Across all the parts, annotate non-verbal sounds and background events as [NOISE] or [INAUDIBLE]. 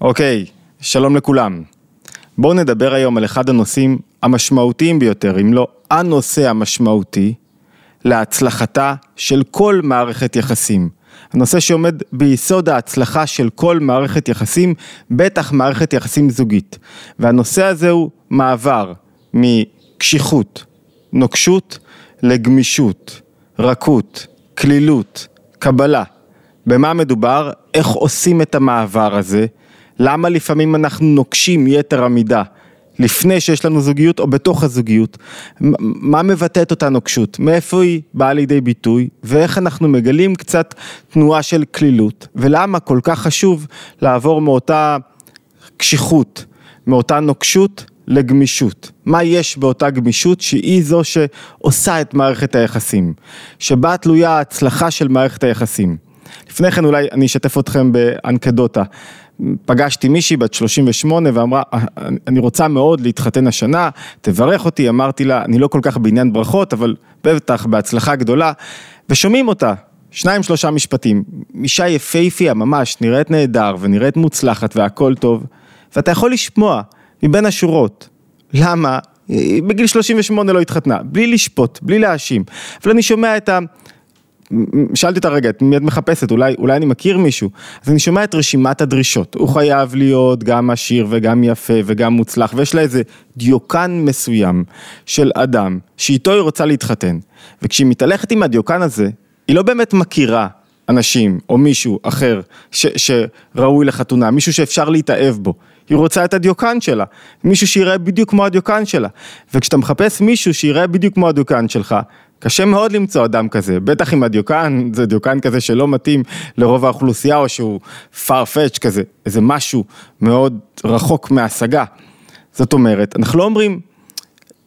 אוקיי, שלום לכולם. בואו נדבר היום על אחד הנושאים המשמעותיים ביותר, אם לא הנושא המשמעותי, להצלחתה של כל מערכת יחסים. הנושא שעומד ביסוד ההצלחה של כל מערכת יחסים, בטח מערכת יחסים זוגית. והנושא הזה הוא מעבר מקשיחות, נוקשות, לגמישות, רכות, כלילות, קבלה. במה מדובר? איך עושים את המעבר הזה? למה לפעמים אנחנו נוקשים יתר המידה? לפני שיש לנו זוגיות או בתוך הזוגיות, מה מבטא את אותה נוקשות, מאיפה היא באה לידי ביטוי ואיך אנחנו מגלים קצת תנועה של כלילות ולמה כל כך חשוב לעבור מאותה קשיחות, מאותה נוקשות לגמישות. מה יש באותה גמישות שהיא זו שעושה את מערכת היחסים, שבה תלויה ההצלחה של מערכת היחסים. לפני כן אולי אני אשתף אתכם באנקדוטה. פגשתי מישהי בת 38 ואמרה, אה, אני רוצה מאוד להתחתן השנה, תברך אותי, אמרתי לה, אני לא כל כך בעניין ברכות, אבל בטח בהצלחה גדולה, ושומעים אותה, שניים שלושה משפטים, אישה יפייפיה ממש, נראית נהדר ונראית מוצלחת והכל טוב, ואתה יכול לשמוע מבין השורות, למה? בגיל 38 לא התחתנה, בלי לשפוט, בלי להאשים, אבל אני שומע את ה... שאלתי אותה רגע, את מי את מחפשת, אולי, אולי אני מכיר מישהו, אז אני שומע את רשימת הדרישות, הוא חייב להיות גם עשיר וגם יפה וגם מוצלח, ויש לה איזה דיוקן מסוים של אדם, שאיתו היא רוצה להתחתן, וכשהיא מתהלכת עם הדיוקן הזה, היא לא באמת מכירה אנשים או מישהו אחר ש, שראוי לחתונה, מישהו שאפשר להתאהב בו, היא רוצה את הדיוקן שלה, מישהו שיראה בדיוק כמו הדיוקן שלה, וכשאתה מחפש מישהו שיראה בדיוק כמו הדיוקן שלך, קשה מאוד למצוא אדם כזה, בטח אם הדיוקן זה דיוקן כזה שלא מתאים לרוב האוכלוסייה או שהוא farfetch כזה, איזה משהו מאוד רחוק מהשגה. זאת אומרת, אנחנו לא אומרים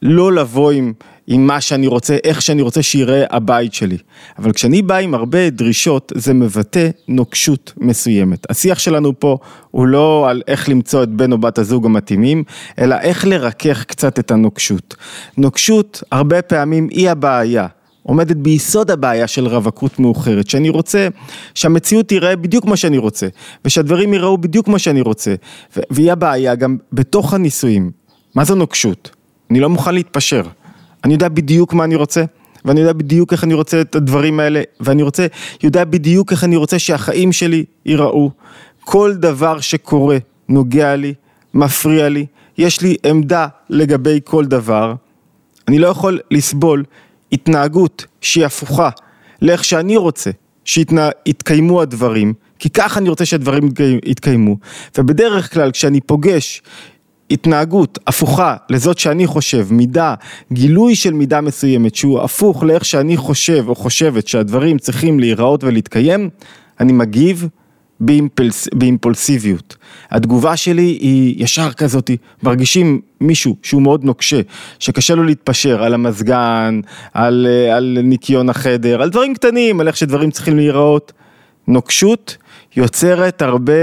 לא לבוא עם, עם מה שאני רוצה, איך שאני רוצה שיראה הבית שלי. אבל כשאני בא עם הרבה דרישות, זה מבטא נוקשות מסוימת. השיח שלנו פה הוא לא על איך למצוא את בן או בת הזוג המתאימים, אלא איך לרכך קצת את הנוקשות. נוקשות, הרבה פעמים היא הבעיה. עומדת ביסוד הבעיה של רווקות מאוחרת, שאני רוצה שהמציאות תיראה בדיוק כמו שאני רוצה, ושהדברים ייראו בדיוק כמו שאני רוצה, והיא הבעיה גם בתוך הנישואים. מה זו נוקשות? אני לא מוכן להתפשר. אני יודע בדיוק מה אני רוצה, ואני יודע בדיוק איך אני רוצה את הדברים האלה, ואני רוצה, יודע בדיוק איך אני רוצה שהחיים שלי ייראו. כל דבר שקורה נוגע לי, מפריע לי, יש לי עמדה לגבי כל דבר. אני לא יכול לסבול התנהגות שהיא הפוכה לאיך שאני רוצה שיתקיימו הדברים, כי ככה אני רוצה שהדברים יתקיימו. ובדרך כלל כשאני פוגש התנהגות הפוכה לזאת שאני חושב, מידה, גילוי של מידה מסוימת שהוא הפוך לאיך שאני חושב או חושבת שהדברים צריכים להיראות ולהתקיים, אני מגיב באימפלס, באימפולסיביות. התגובה שלי היא ישר כזאת, מרגישים מישהו שהוא מאוד נוקשה, שקשה לו להתפשר על המזגן, על, על ניקיון החדר, על דברים קטנים, על איך שדברים צריכים להיראות. נוקשות יוצרת הרבה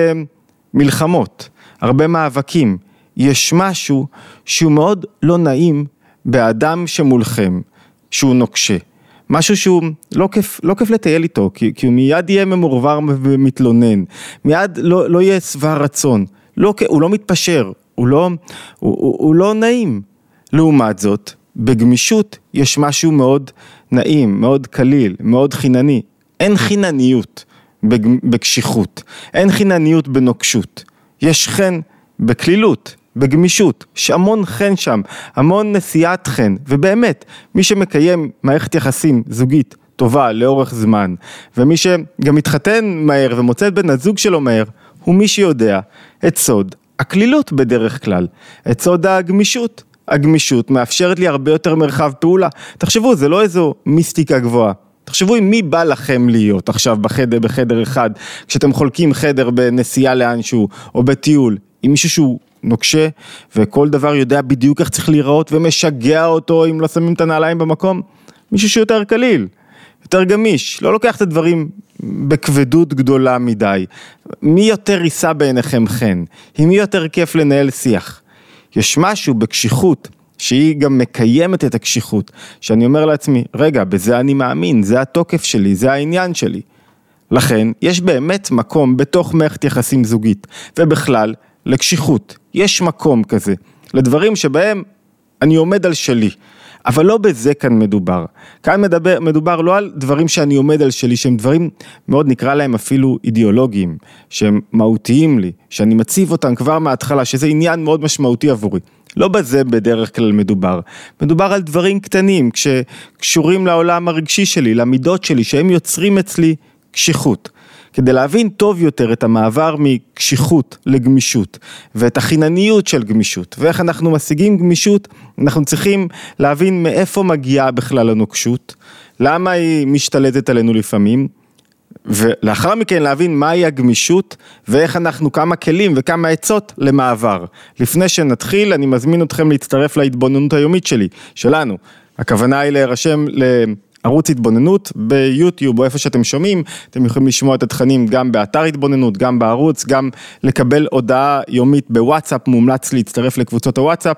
מלחמות, הרבה מאבקים. יש משהו שהוא מאוד לא נעים באדם שמולכם, שהוא נוקשה. משהו שהוא לא כיף, לא כיף לטייל איתו, כי, כי הוא מיד יהיה ממורבר ומתלונן, מיד לא, לא יהיה שבע רצון, לא, הוא לא מתפשר, הוא לא, הוא, הוא, הוא לא נעים. לעומת זאת, בגמישות יש משהו מאוד נעים, מאוד קליל, מאוד חינני. אין חינניות בקשיחות, אין חינניות בנוקשות, יש חן בקלילות. בגמישות, יש המון חן שם, המון נשיאת חן, ובאמת, מי שמקיים מערכת יחסים זוגית טובה לאורך זמן, ומי שגם מתחתן מהר ומוצא את בן הזוג שלו מהר, הוא מי שיודע את סוד הקלילות בדרך כלל, את סוד הגמישות. הגמישות מאפשרת לי הרבה יותר מרחב פעולה. תחשבו, זה לא איזו מיסטיקה גבוהה. תחשבו עם מי בא לכם להיות עכשיו בחדר, בחדר אחד, כשאתם חולקים חדר בנסיעה לאנשהו, או בטיול, עם מישהו שהוא נוקשה, וכל דבר יודע בדיוק איך צריך להיראות, ומשגע אותו אם לא שמים את הנעליים במקום. מישהו שיותר קליל, יותר גמיש, לא לוקח את הדברים בכבדות גדולה מדי. מי יותר יישא בעיניכם חן? עם מי יותר כיף לנהל שיח? יש משהו בקשיחות, שהיא גם מקיימת את הקשיחות, שאני אומר לעצמי, רגע, בזה אני מאמין, זה התוקף שלי, זה העניין שלי. לכן, יש באמת מקום בתוך מערכת יחסים זוגית, ובכלל, לקשיחות. יש מקום כזה, לדברים שבהם אני עומד על שלי. אבל לא בזה כאן מדובר. כאן מדבר, מדובר לא על דברים שאני עומד על שלי, שהם דברים מאוד נקרא להם אפילו אידיאולוגיים, שהם מהותיים לי, שאני מציב אותם כבר מההתחלה, שזה עניין מאוד משמעותי עבורי. לא בזה בדרך כלל מדובר. מדובר על דברים קטנים, שקשורים לעולם הרגשי שלי, למידות שלי, שהם יוצרים אצלי קשיחות. כדי להבין טוב יותר את המעבר מקשיחות לגמישות ואת החינניות של גמישות ואיך אנחנו משיגים גמישות, אנחנו צריכים להבין מאיפה מגיעה בכלל הנוקשות, למה היא משתלטת עלינו לפעמים, ולאחר מכן להבין מהי הגמישות ואיך אנחנו, כמה כלים וכמה עצות למעבר. לפני שנתחיל, אני מזמין אתכם להצטרף להתבוננות היומית שלי, שלנו. הכוונה היא להירשם ערוץ התבוננות ביוטיוב או איפה שאתם שומעים, אתם יכולים לשמוע את התכנים גם באתר התבוננות, גם בערוץ, גם לקבל הודעה יומית בוואטסאפ, מומלץ להצטרף לקבוצות הוואטסאפ.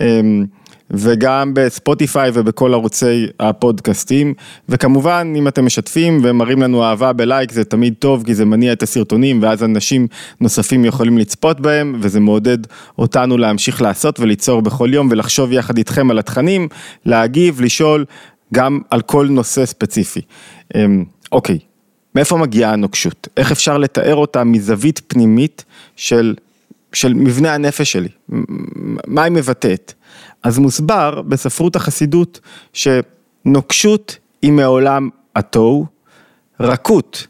אמ, וגם בספוטיפיי ובכל ערוצי הפודקאסטים, וכמובן אם אתם משתפים ומראים לנו אהבה בלייק זה תמיד טוב כי זה מניע את הסרטונים ואז אנשים נוספים יכולים לצפות בהם וזה מעודד אותנו להמשיך לעשות וליצור בכל יום ולחשוב יחד איתכם על התכנים, להגיב, לשאול גם על כל נושא ספציפי. אמ, אוקיי, מאיפה מגיעה הנוקשות? איך אפשר לתאר אותה מזווית פנימית של, של מבנה הנפש שלי? מה היא מבטאת? אז מוסבר בספרות החסידות שנוקשות היא מעולם התוהו, רכות,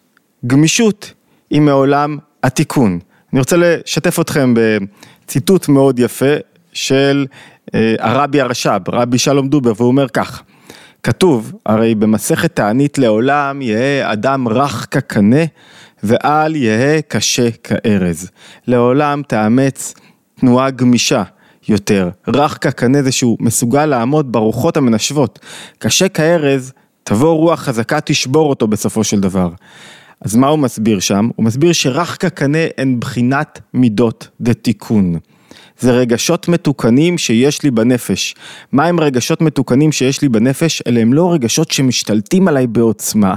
גמישות היא מעולם התיקון. אני רוצה לשתף אתכם בציטוט מאוד יפה של אה, הרבי הרש"ב, רבי שלום דובר, והוא אומר כך: כתוב, הרי במסכת תענית לעולם יהא אדם רך כקנה ואל יהא קשה כארז. לעולם תאמץ תנועה גמישה יותר. רך כקנה זה שהוא מסוגל לעמוד ברוחות המנשבות. קשה כארז, תבוא רוח חזקה תשבור אותו בסופו של דבר. אז מה הוא מסביר שם? הוא מסביר שרך כקנה הן בחינת מידות דתיקון. זה רגשות מתוקנים שיש לי בנפש. מה הם רגשות מתוקנים שיש לי בנפש? אלה הם לא רגשות שמשתלטים עליי בעוצמה,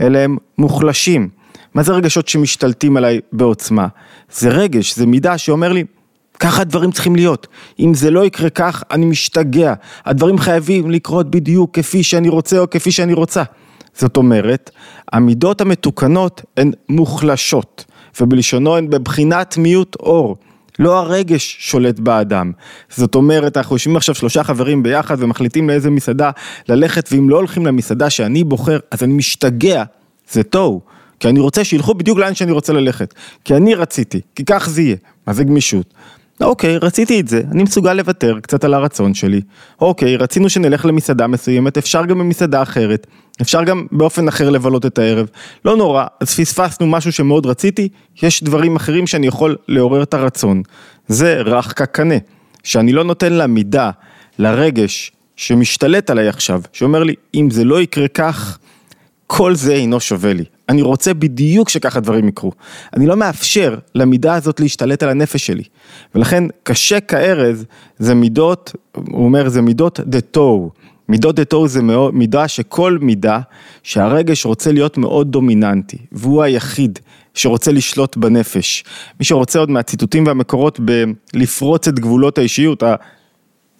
אלה הם מוחלשים. מה זה רגשות שמשתלטים עליי בעוצמה? זה רגש, זה מידה שאומר לי, ככה הדברים צריכים להיות. אם זה לא יקרה כך, אני משתגע. הדברים חייבים לקרות בדיוק כפי שאני רוצה או כפי שאני רוצה. זאת אומרת, המידות המתוקנות הן מוחלשות, ובלשונו הן בבחינת מיעוט אור. לא הרגש שולט באדם. זאת אומרת, אנחנו יושבים עכשיו שלושה חברים ביחד ומחליטים לאיזה מסעדה ללכת, ואם לא הולכים למסעדה שאני בוחר, אז אני משתגע, זה תוהו. כי אני רוצה שילכו בדיוק לאן שאני רוצה ללכת. כי אני רציתי, כי כך זה יהיה. מה זה גמישות? אוקיי, רציתי את זה, אני מסוגל לוותר קצת על הרצון שלי. אוקיי, רצינו שנלך למסעדה מסוימת, אפשר גם במסעדה אחרת, אפשר גם באופן אחר לבלות את הערב. לא נורא, אז פספסנו משהו שמאוד רציתי, יש דברים אחרים שאני יכול לעורר את הרצון. זה רך כקנה, שאני לא נותן למידה, לרגש שמשתלט עליי עכשיו, שאומר לי, אם זה לא יקרה כך, כל זה אינו שווה לי. אני רוצה בדיוק שככה דברים יקרו. אני לא מאפשר למידה הזאת להשתלט על הנפש שלי. ולכן קשה כארז זה מידות, הוא אומר זה מידות דה תוהו. מידות דה תוהו זה מידה שכל מידה שהרגש רוצה להיות מאוד דומיננטי, והוא היחיד שרוצה לשלוט בנפש. מי שרוצה עוד מהציטוטים והמקורות בלפרוץ את גבולות האישיות,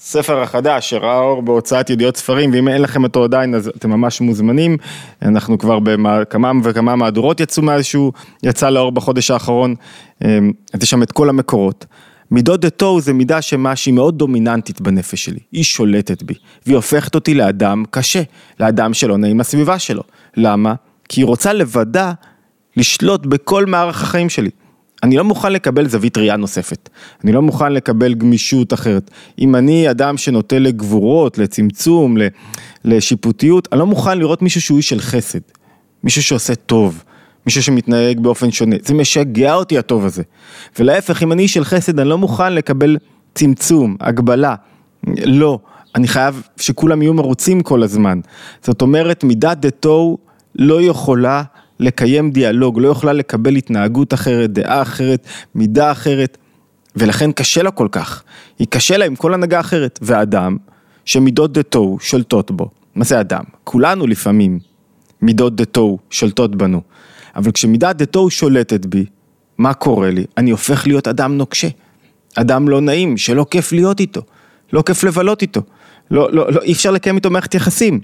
הספר החדש שראה אור בהוצאת ידיעות ספרים, ואם אין לכם אותו עדיין אז אתם ממש מוזמנים, אנחנו כבר בכמה וכמה מהדורות יצאו מאז שהוא יצא לאור בחודש האחרון, אז יש שם את כל המקורות. מידות דה תוהו זה מידה שמה שהיא מאוד דומיננטית בנפש שלי, היא שולטת בי, והיא הופכת אותי לאדם קשה, לאדם שלא נעים לסביבה שלו. למה? כי היא רוצה לבדה לשלוט בכל מערך החיים שלי. אני לא מוכן לקבל זווית ראייה נוספת, אני לא מוכן לקבל גמישות אחרת. אם אני אדם שנוטה לגבורות, לצמצום, לשיפוטיות, אני לא מוכן לראות מישהו שהוא איש של חסד, מישהו שעושה טוב, מישהו שמתנהג באופן שונה, זה משגע אותי הטוב הזה. ולהפך, אם אני איש של חסד, אני לא מוכן לקבל צמצום, הגבלה, לא, אני חייב שכולם יהיו מרוצים כל הזמן. זאת אומרת, מידת דה תוהו לא יכולה לקיים דיאלוג, לא יכולה לקבל התנהגות אחרת, דעה אחרת, מידה אחרת, ולכן קשה לה כל כך. היא קשה לה עם כל הנהגה אחרת. ואדם, שמידות דה תוהו שולטות בו, מה זה אדם? כולנו לפעמים מידות דה תוהו שולטות בנו. אבל כשמידת דתו שולטת בי, מה קורה לי? אני הופך להיות אדם נוקשה. אדם לא נעים, שלא כיף להיות איתו. לא כיף לבלות איתו. לא, לא, לא, אי אפשר לקיים איתו מערכת יחסים.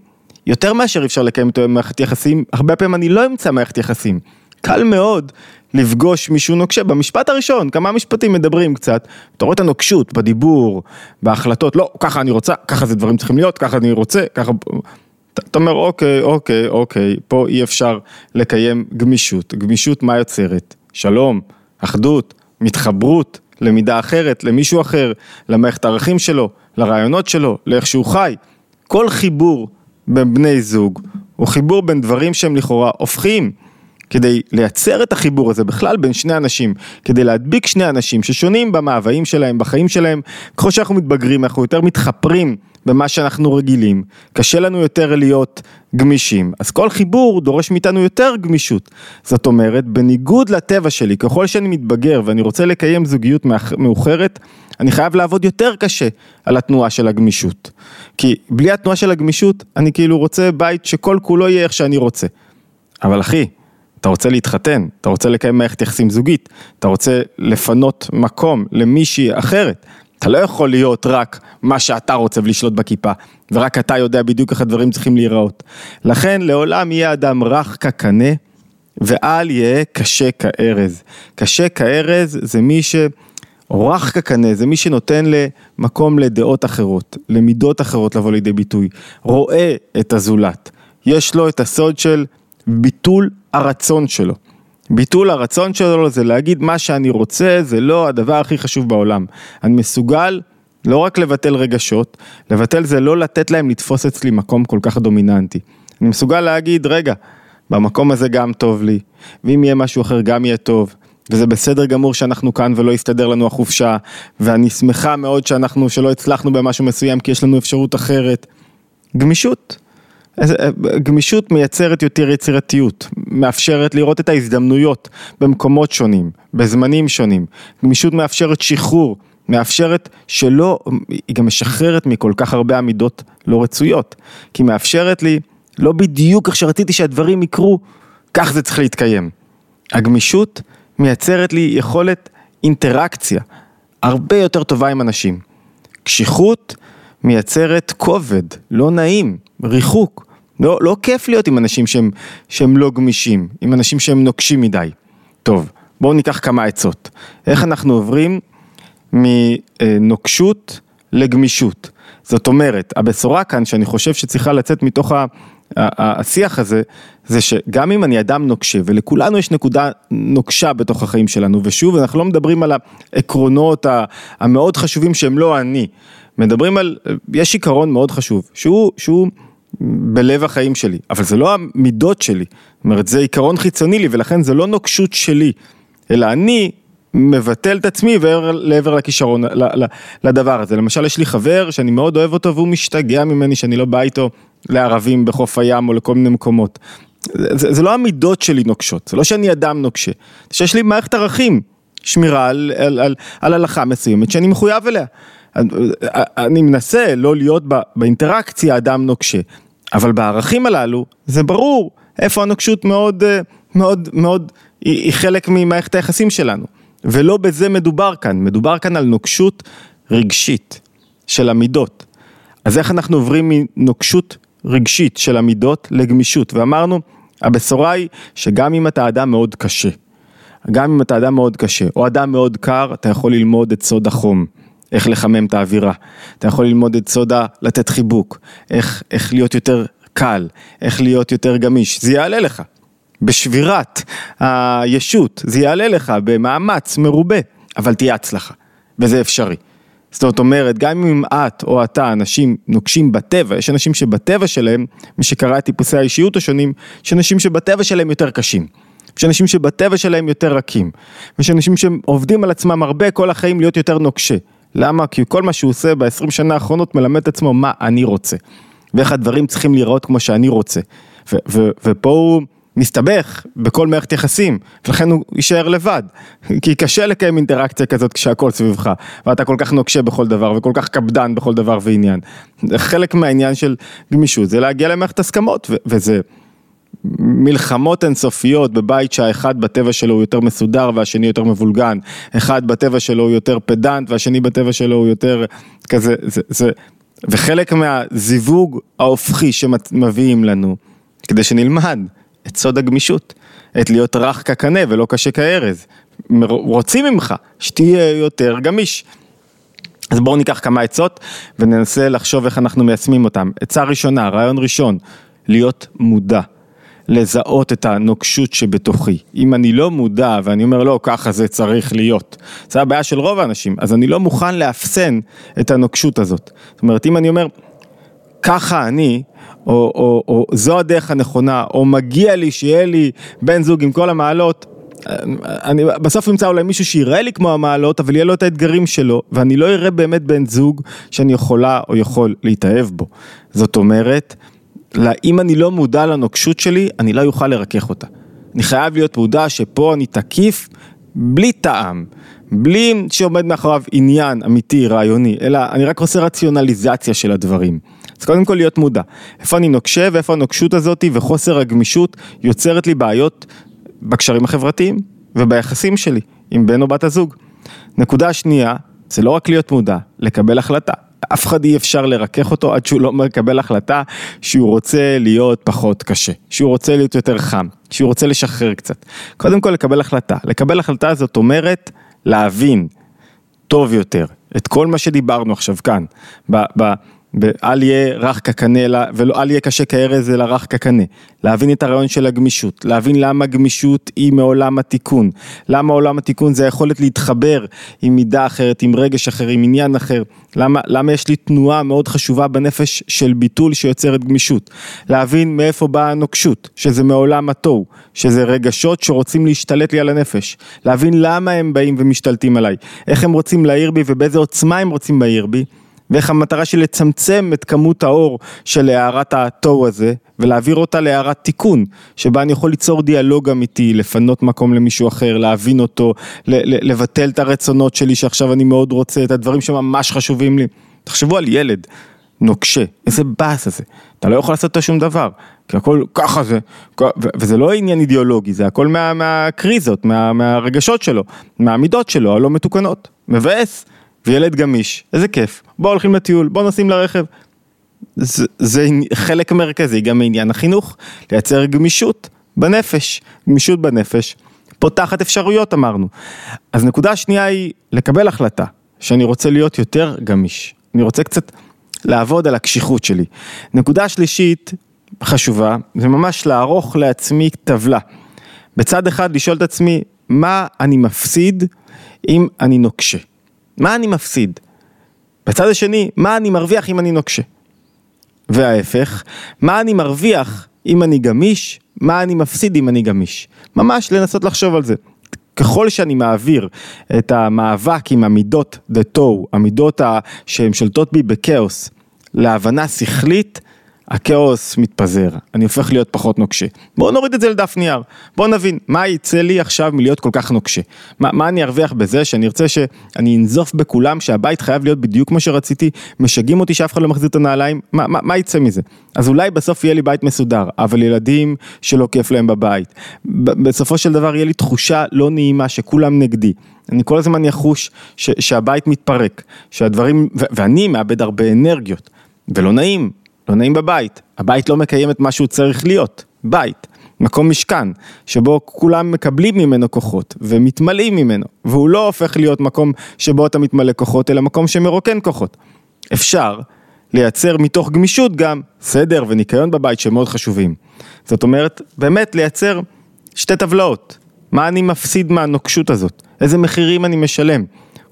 יותר מאשר אי אפשר לקיים איתו מערכת יחסים, הרבה פעמים אני לא אמצא מערכת יחסים. קל מאוד לפגוש מישהו נוקשה. במשפט הראשון, כמה משפטים מדברים קצת, אתה רואה את הנוקשות בדיבור, בהחלטות, לא, ככה אני רוצה, ככה זה דברים צריכים להיות, ככה אני רוצה, ככה... אתה אומר, אוקיי, אוקיי, אוקיי, פה אי אפשר לקיים גמישות. גמישות מה יוצרת? שלום, אחדות, מתחברות, למידה אחרת, למישהו אחר, למערכת הערכים שלו, לרעיונות שלו, לאיך שהוא חי. כל חיבור בין בני זוג הוא חיבור בין דברים שהם לכאורה הופכים. כדי לייצר את החיבור הזה בכלל בין שני אנשים, כדי להדביק שני אנשים ששונים במאוויים שלהם, בחיים שלהם, ככל שאנחנו מתבגרים אנחנו יותר מתחפרים במה שאנחנו רגילים, קשה לנו יותר להיות גמישים, אז כל חיבור דורש מאיתנו יותר גמישות. זאת אומרת, בניגוד לטבע שלי, ככל שאני מתבגר ואני רוצה לקיים זוגיות מאוחרת, אני חייב לעבוד יותר קשה על התנועה של הגמישות. כי בלי התנועה של הגמישות, אני כאילו רוצה בית שכל כולו יהיה איך שאני רוצה. אבל אחי, אתה רוצה להתחתן, אתה רוצה לקיים מערכת יחסים זוגית, אתה רוצה לפנות מקום למישהי אחרת. אתה לא יכול להיות רק מה שאתה רוצה ולשלוט בכיפה, ורק אתה יודע בדיוק איך הדברים צריכים להיראות. לכן לעולם יהיה אדם רך כקנה, ואל יהיה קשה כארז. קשה כארז זה מי ש... או רך כקנה, זה מי שנותן למקום לדעות אחרות, למידות אחרות לבוא לידי ביטוי, רואה את הזולת, יש לו את הסוד של ביטול הרצון שלו. ביטול הרצון שלו זה להגיד מה שאני רוצה, זה לא הדבר הכי חשוב בעולם. אני מסוגל לא רק לבטל רגשות, לבטל זה לא לתת להם לתפוס אצלי מקום כל כך דומיננטי. אני מסוגל להגיד, רגע, במקום הזה גם טוב לי, ואם יהיה משהו אחר גם יהיה טוב. וזה בסדר גמור שאנחנו כאן ולא יסתדר לנו החופשה, ואני שמחה מאוד שאנחנו, שלא הצלחנו במשהו מסוים כי יש לנו אפשרות אחרת. גמישות. אה, גמישות מייצרת יותר יצירתיות, מאפשרת לראות את ההזדמנויות במקומות שונים, בזמנים שונים. גמישות מאפשרת שחרור, מאפשרת שלא, היא גם משחררת מכל כך הרבה עמידות לא רצויות, כי מאפשרת לי, לא בדיוק איך שרציתי שהדברים יקרו, כך זה צריך להתקיים. הגמישות מייצרת לי יכולת אינטראקציה הרבה יותר טובה עם אנשים. קשיחות מייצרת כובד, לא נעים, ריחוק. לא, לא כיף להיות עם אנשים שהם, שהם לא גמישים, עם אנשים שהם נוקשים מדי. טוב, בואו ניקח כמה עצות. איך אנחנו עוברים מנוקשות לגמישות? זאת אומרת, הבשורה כאן שאני חושב שצריכה לצאת מתוך ה... השיח הזה, זה שגם אם אני אדם נוקשה, ולכולנו יש נקודה נוקשה בתוך החיים שלנו, ושוב, אנחנו לא מדברים על העקרונות המאוד חשובים שהם לא אני, מדברים על, יש עיקרון מאוד חשוב, שהוא, שהוא בלב החיים שלי, אבל זה לא המידות שלי, זאת אומרת זה עיקרון חיצוני לי ולכן זה לא נוקשות שלי, אלא אני מבטל את עצמי לעבר לכישרון, לדבר הזה. למשל יש לי חבר שאני מאוד אוהב אותו והוא משתגע ממני שאני לא בא איתו לערבים בחוף הים או לכל מיני מקומות. זה, זה לא המידות שלי נוקשות, זה לא שאני אדם נוקשה, זה שיש לי מערכת ערכים, שמירה על, על, על, על הלכה מסוימת שאני מחויב אליה. אני מנסה לא להיות באינטראקציה אדם נוקשה, אבל בערכים הללו זה ברור איפה הנוקשות מאוד מאוד מאוד היא חלק ממערכת היחסים שלנו ולא בזה מדובר כאן, מדובר כאן על נוקשות רגשית של המידות. אז איך אנחנו עוברים מנוקשות רגשית של המידות לגמישות ואמרנו הבשורה היא שגם אם אתה אדם מאוד קשה, גם אם אתה אדם מאוד קשה או אדם מאוד קר אתה יכול ללמוד את סוד החום. איך לחמם את האווירה, אתה יכול ללמוד את סודה לתת חיבוק, איך, איך להיות יותר קל, איך להיות יותר גמיש, זה יעלה לך. בשבירת הישות, זה יעלה לך במאמץ מרובה, אבל תהיה הצלחה, וזה אפשרי. זאת אומרת, גם אם את או אתה אנשים נוקשים בטבע, יש אנשים שבטבע שלהם, מי שקרא את טיפוסי האישיות השונים, יש אנשים שבטבע שלהם יותר קשים. יש אנשים שבטבע שלהם יותר רכים. יש אנשים שעובדים על עצמם הרבה כל החיים להיות יותר נוקשה. למה? כי כל מה שהוא עושה ב-20 שנה האחרונות מלמד את עצמו מה אני רוצה. ואיך הדברים צריכים להיראות כמו שאני רוצה. ו- ו- ופה הוא מסתבך בכל מערכת יחסים, ולכן הוא יישאר לבד. כי קשה לקיים אינטראקציה כזאת כשהכל סביבך, ואתה כל כך נוקשה בכל דבר, וכל כך קפדן בכל דבר ועניין. חלק מהעניין של גמישות זה להגיע למערכת הסכמות, ו- וזה... מלחמות אינסופיות בבית שהאחד בטבע שלו הוא יותר מסודר והשני יותר מבולגן, אחד בטבע שלו הוא יותר פדנט והשני בטבע שלו הוא יותר כזה, זה, זה, וחלק מהזיווג ההופכי שמביאים לנו, כדי שנלמד את סוד הגמישות, את להיות רך כקנה ולא קשה כארז, רוצים ממך שתהיה יותר גמיש. אז בואו ניקח כמה עצות וננסה לחשוב איך אנחנו מיישמים אותם. עצה ראשונה, רעיון ראשון, להיות מודע. לזהות את הנוקשות שבתוכי. אם אני לא מודע ואני אומר לא, ככה זה צריך להיות. זה הבעיה של רוב האנשים, אז אני לא מוכן לאפסן את הנוקשות הזאת. זאת אומרת, אם אני אומר, ככה אני, או, או, או זו הדרך הנכונה, או מגיע לי שיהיה לי בן זוג עם כל המעלות, אני בסוף אמצא אולי מישהו שיראה לי כמו המעלות, אבל יהיה לו את האתגרים שלו, ואני לא אראה באמת בן זוג שאני יכולה או יכול להתאהב בו. זאת אומרת, אם אני לא מודע לנוקשות שלי, אני לא אוכל לרכך אותה. אני חייב להיות מודע שפה אני תקיף בלי טעם, בלי שעומד מאחוריו עניין אמיתי, רעיוני, אלא אני רק עושה רציונליזציה של הדברים. אז קודם כל להיות מודע, איפה אני נוקשה ואיפה הנוקשות הזאת וחוסר הגמישות יוצרת לי בעיות בקשרים החברתיים וביחסים שלי עם בן או בת הזוג. נקודה שנייה, זה לא רק להיות מודע, לקבל החלטה. אף אחד אי אפשר לרכך אותו עד שהוא לא מקבל החלטה שהוא רוצה להיות פחות קשה, שהוא רוצה להיות יותר חם, שהוא רוצה לשחרר קצת. קודם כל לקבל החלטה. לקבל החלטה זאת אומרת להבין טוב יותר את כל מה שדיברנו עכשיו כאן, ב- ב- ואל יהיה רך כקנה, ואל יהיה קשה כארז אלא רך כקנה. להבין את הרעיון של הגמישות, להבין למה גמישות היא מעולם התיקון. למה עולם התיקון זה היכולת להתחבר עם מידה אחרת, עם רגש אחר, עם עניין אחר. למה, למה יש לי תנועה מאוד חשובה בנפש של ביטול שיוצרת גמישות. להבין מאיפה באה הנוקשות, שזה מעולם התוהו, שזה רגשות שרוצים להשתלט לי על הנפש. להבין למה הם באים ומשתלטים עליי. איך הם רוצים להעיר בי ובאיזה עוצמה הם רוצים להעיר בי. ואיך המטרה של לצמצם את כמות האור של הערת התוהו הזה ולהעביר אותה להערת תיקון שבה אני יכול ליצור דיאלוג אמיתי, לפנות מקום למישהו אחר, להבין אותו, לבטל את הרצונות שלי שעכשיו אני מאוד רוצה, את הדברים שממש חשובים לי. תחשבו על ילד נוקשה, איזה באס הזה, אתה לא יכול לעשות את שום דבר, כי הכל ככה זה, וזה לא עניין אידיאולוגי, זה הכל מה, מהקריזות, מה, מהרגשות שלו, מהמידות שלו הלא מתוקנות, מבאס. וילד גמיש, איזה כיף, בואו הולכים לטיול, בואו נוסעים לרכב. זה, זה חלק מרכזי גם מעניין החינוך, לייצר גמישות בנפש, גמישות בנפש, פותחת אפשרויות אמרנו. אז נקודה שנייה היא לקבל החלטה, שאני רוצה להיות יותר גמיש, אני רוצה קצת לעבוד על הקשיחות שלי. נקודה שלישית חשובה, זה ממש לערוך לעצמי טבלה. בצד אחד לשאול את עצמי, מה אני מפסיד אם אני נוקשה? מה אני מפסיד? בצד השני, מה אני מרוויח אם אני נוקשה? וההפך, מה אני מרוויח אם אני גמיש, מה אני מפסיד אם אני גמיש? ממש לנסות לחשוב על זה. ככל שאני מעביר את המאבק עם המידות דה טו, המידות שהן שולטות בי בכאוס, להבנה שכלית, הכאוס מתפזר, אני הופך להיות פחות נוקשה. בואו נוריד את זה לדף נייר, בואו נבין, מה יצא לי עכשיו מלהיות כל כך נוקשה? מה, מה אני ארוויח בזה שאני ארצה שאני אנזוף בכולם שהבית חייב להיות בדיוק כמו שרציתי, משגעים אותי שאף אחד לא מחזיר את הנעליים, מה, מה, מה יצא מזה? אז אולי בסוף יהיה לי בית מסודר, אבל ילדים שלא כיף להם בבית. בסופו של דבר יהיה לי תחושה לא נעימה שכולם נגדי. אני כל הזמן יחוש ש, שהבית מתפרק, שהדברים, ו, ואני מאבד הרבה אנרגיות, ולא נעים, לא נעים בבית, הבית לא מקיים את מה שהוא צריך להיות, בית, מקום משכן, שבו כולם מקבלים ממנו כוחות ומתמלאים ממנו, והוא לא הופך להיות מקום שבו אתה מתמלא כוחות, אלא מקום שמרוקן כוחות. אפשר לייצר מתוך גמישות גם סדר וניקיון בבית שהם מאוד חשובים. זאת אומרת, באמת לייצר שתי טבלאות, מה אני מפסיד מהנוקשות הזאת, איזה מחירים אני משלם,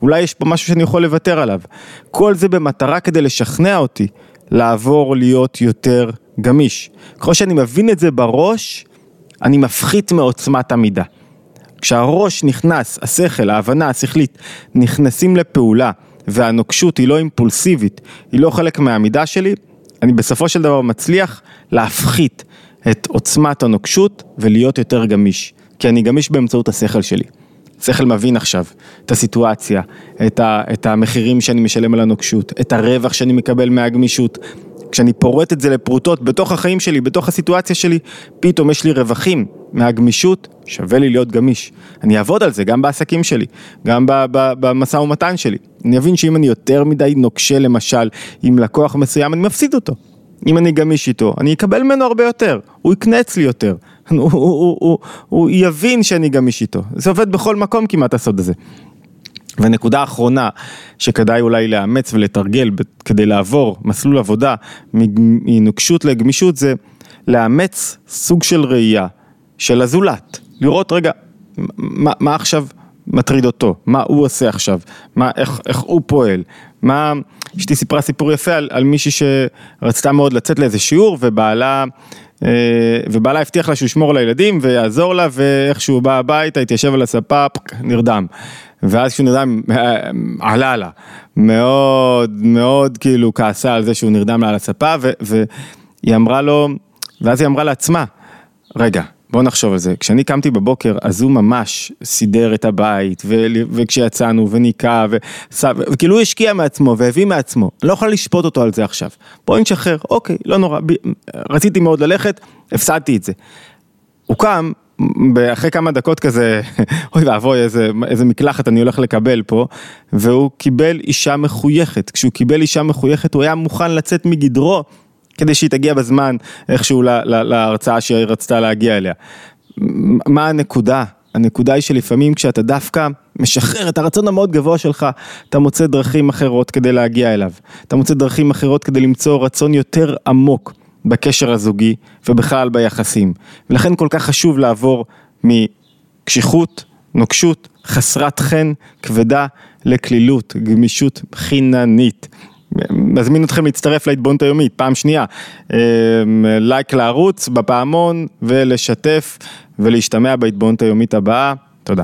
אולי יש פה משהו שאני יכול לוותר עליו. כל זה במטרה כדי לשכנע אותי לעבור להיות יותר גמיש. ככל שאני מבין את זה בראש, אני מפחית מעוצמת המידה. כשהראש נכנס, השכל, ההבנה השכלית, נכנסים לפעולה והנוקשות היא לא אימפולסיבית, היא לא חלק מהמידה שלי, אני בסופו של דבר מצליח להפחית את עוצמת הנוקשות ולהיות יותר גמיש, כי אני גמיש באמצעות השכל שלי. שכל מבין עכשיו את הסיטואציה, את, ה, את המחירים שאני משלם על הנוקשות, את הרווח שאני מקבל מהגמישות, כשאני פורט את זה לפרוטות בתוך החיים שלי, בתוך הסיטואציה שלי, פתאום יש לי רווחים מהגמישות, שווה לי להיות גמיש. אני אעבוד על זה גם בעסקים שלי, גם במשא ומתן שלי. אני אבין שאם אני יותר מדי נוקשה למשל עם לקוח מסוים, אני מפסיד אותו. אם אני גמיש איתו, אני אקבל ממנו הרבה יותר, הוא יקנה אצלי יותר, הוא, הוא, הוא, הוא, יבין שאני גמיש איתו. זה עובד בכל מקום כמעט הסוד הזה. ונקודה אחרונה שכדאי אולי לאמץ ולתרגל כדי לעבור מסלול עבודה מנוקשות לגמישות זה לאמץ סוג של ראייה של הזולת, לראות רגע מה, מה עכשיו מטריד אותו, מה הוא עושה עכשיו, מה, איך, איך הוא פועל, מה, אשתי סיפרה סיפור יפה על, על מישהי שרצתה מאוד לצאת לאיזה שיעור ובעלה אה, ובעלה הבטיח לה שהוא ישמור על הילדים ויעזור לה ואיכשהו בא הביתה, התיישב על הספה, נרדם. ואז כשהוא נרדם, אה, עלה לה, מאוד מאוד כאילו כעסה על זה שהוא נרדם לה על הספה והיא אמרה לו, ואז היא אמרה לעצמה, רגע, בוא נחשוב על זה, כשאני קמתי בבוקר אז הוא ממש סידר את הבית ו- וכשיצאנו וניקה וכאילו הוא השקיע מעצמו והביא מעצמו, אני לא יכול לשפוט אותו על זה עכשיו, בואי נשחרר, אוקיי, לא נורא, ב- רציתי מאוד ללכת, הפסדתי את זה. הוא קם, אחרי כמה דקות כזה, [LAUGHS] אוי ואבוי איזה, איזה מקלחת אני הולך לקבל פה, והוא קיבל אישה מחויכת, כשהוא קיבל אישה מחויכת הוא היה מוכן לצאת מגדרו כדי שהיא תגיע בזמן איכשהו להרצאה שהיא רצתה להגיע אליה. מה הנקודה? הנקודה היא שלפעמים כשאתה דווקא משחרר את הרצון המאוד גבוה שלך, אתה מוצא דרכים אחרות כדי להגיע אליו. אתה מוצא דרכים אחרות כדי למצוא רצון יותר עמוק בקשר הזוגי ובכלל ביחסים. ולכן כל כך חשוב לעבור מקשיחות, נוקשות, חסרת חן, כבדה, לקלילות, גמישות חיננית. מזמין אתכם להצטרף להתבוננות היומית, פעם שנייה, אמ, לייק לערוץ בפעמון ולשתף ולהשתמע בהתבוננות היומית הבאה, תודה.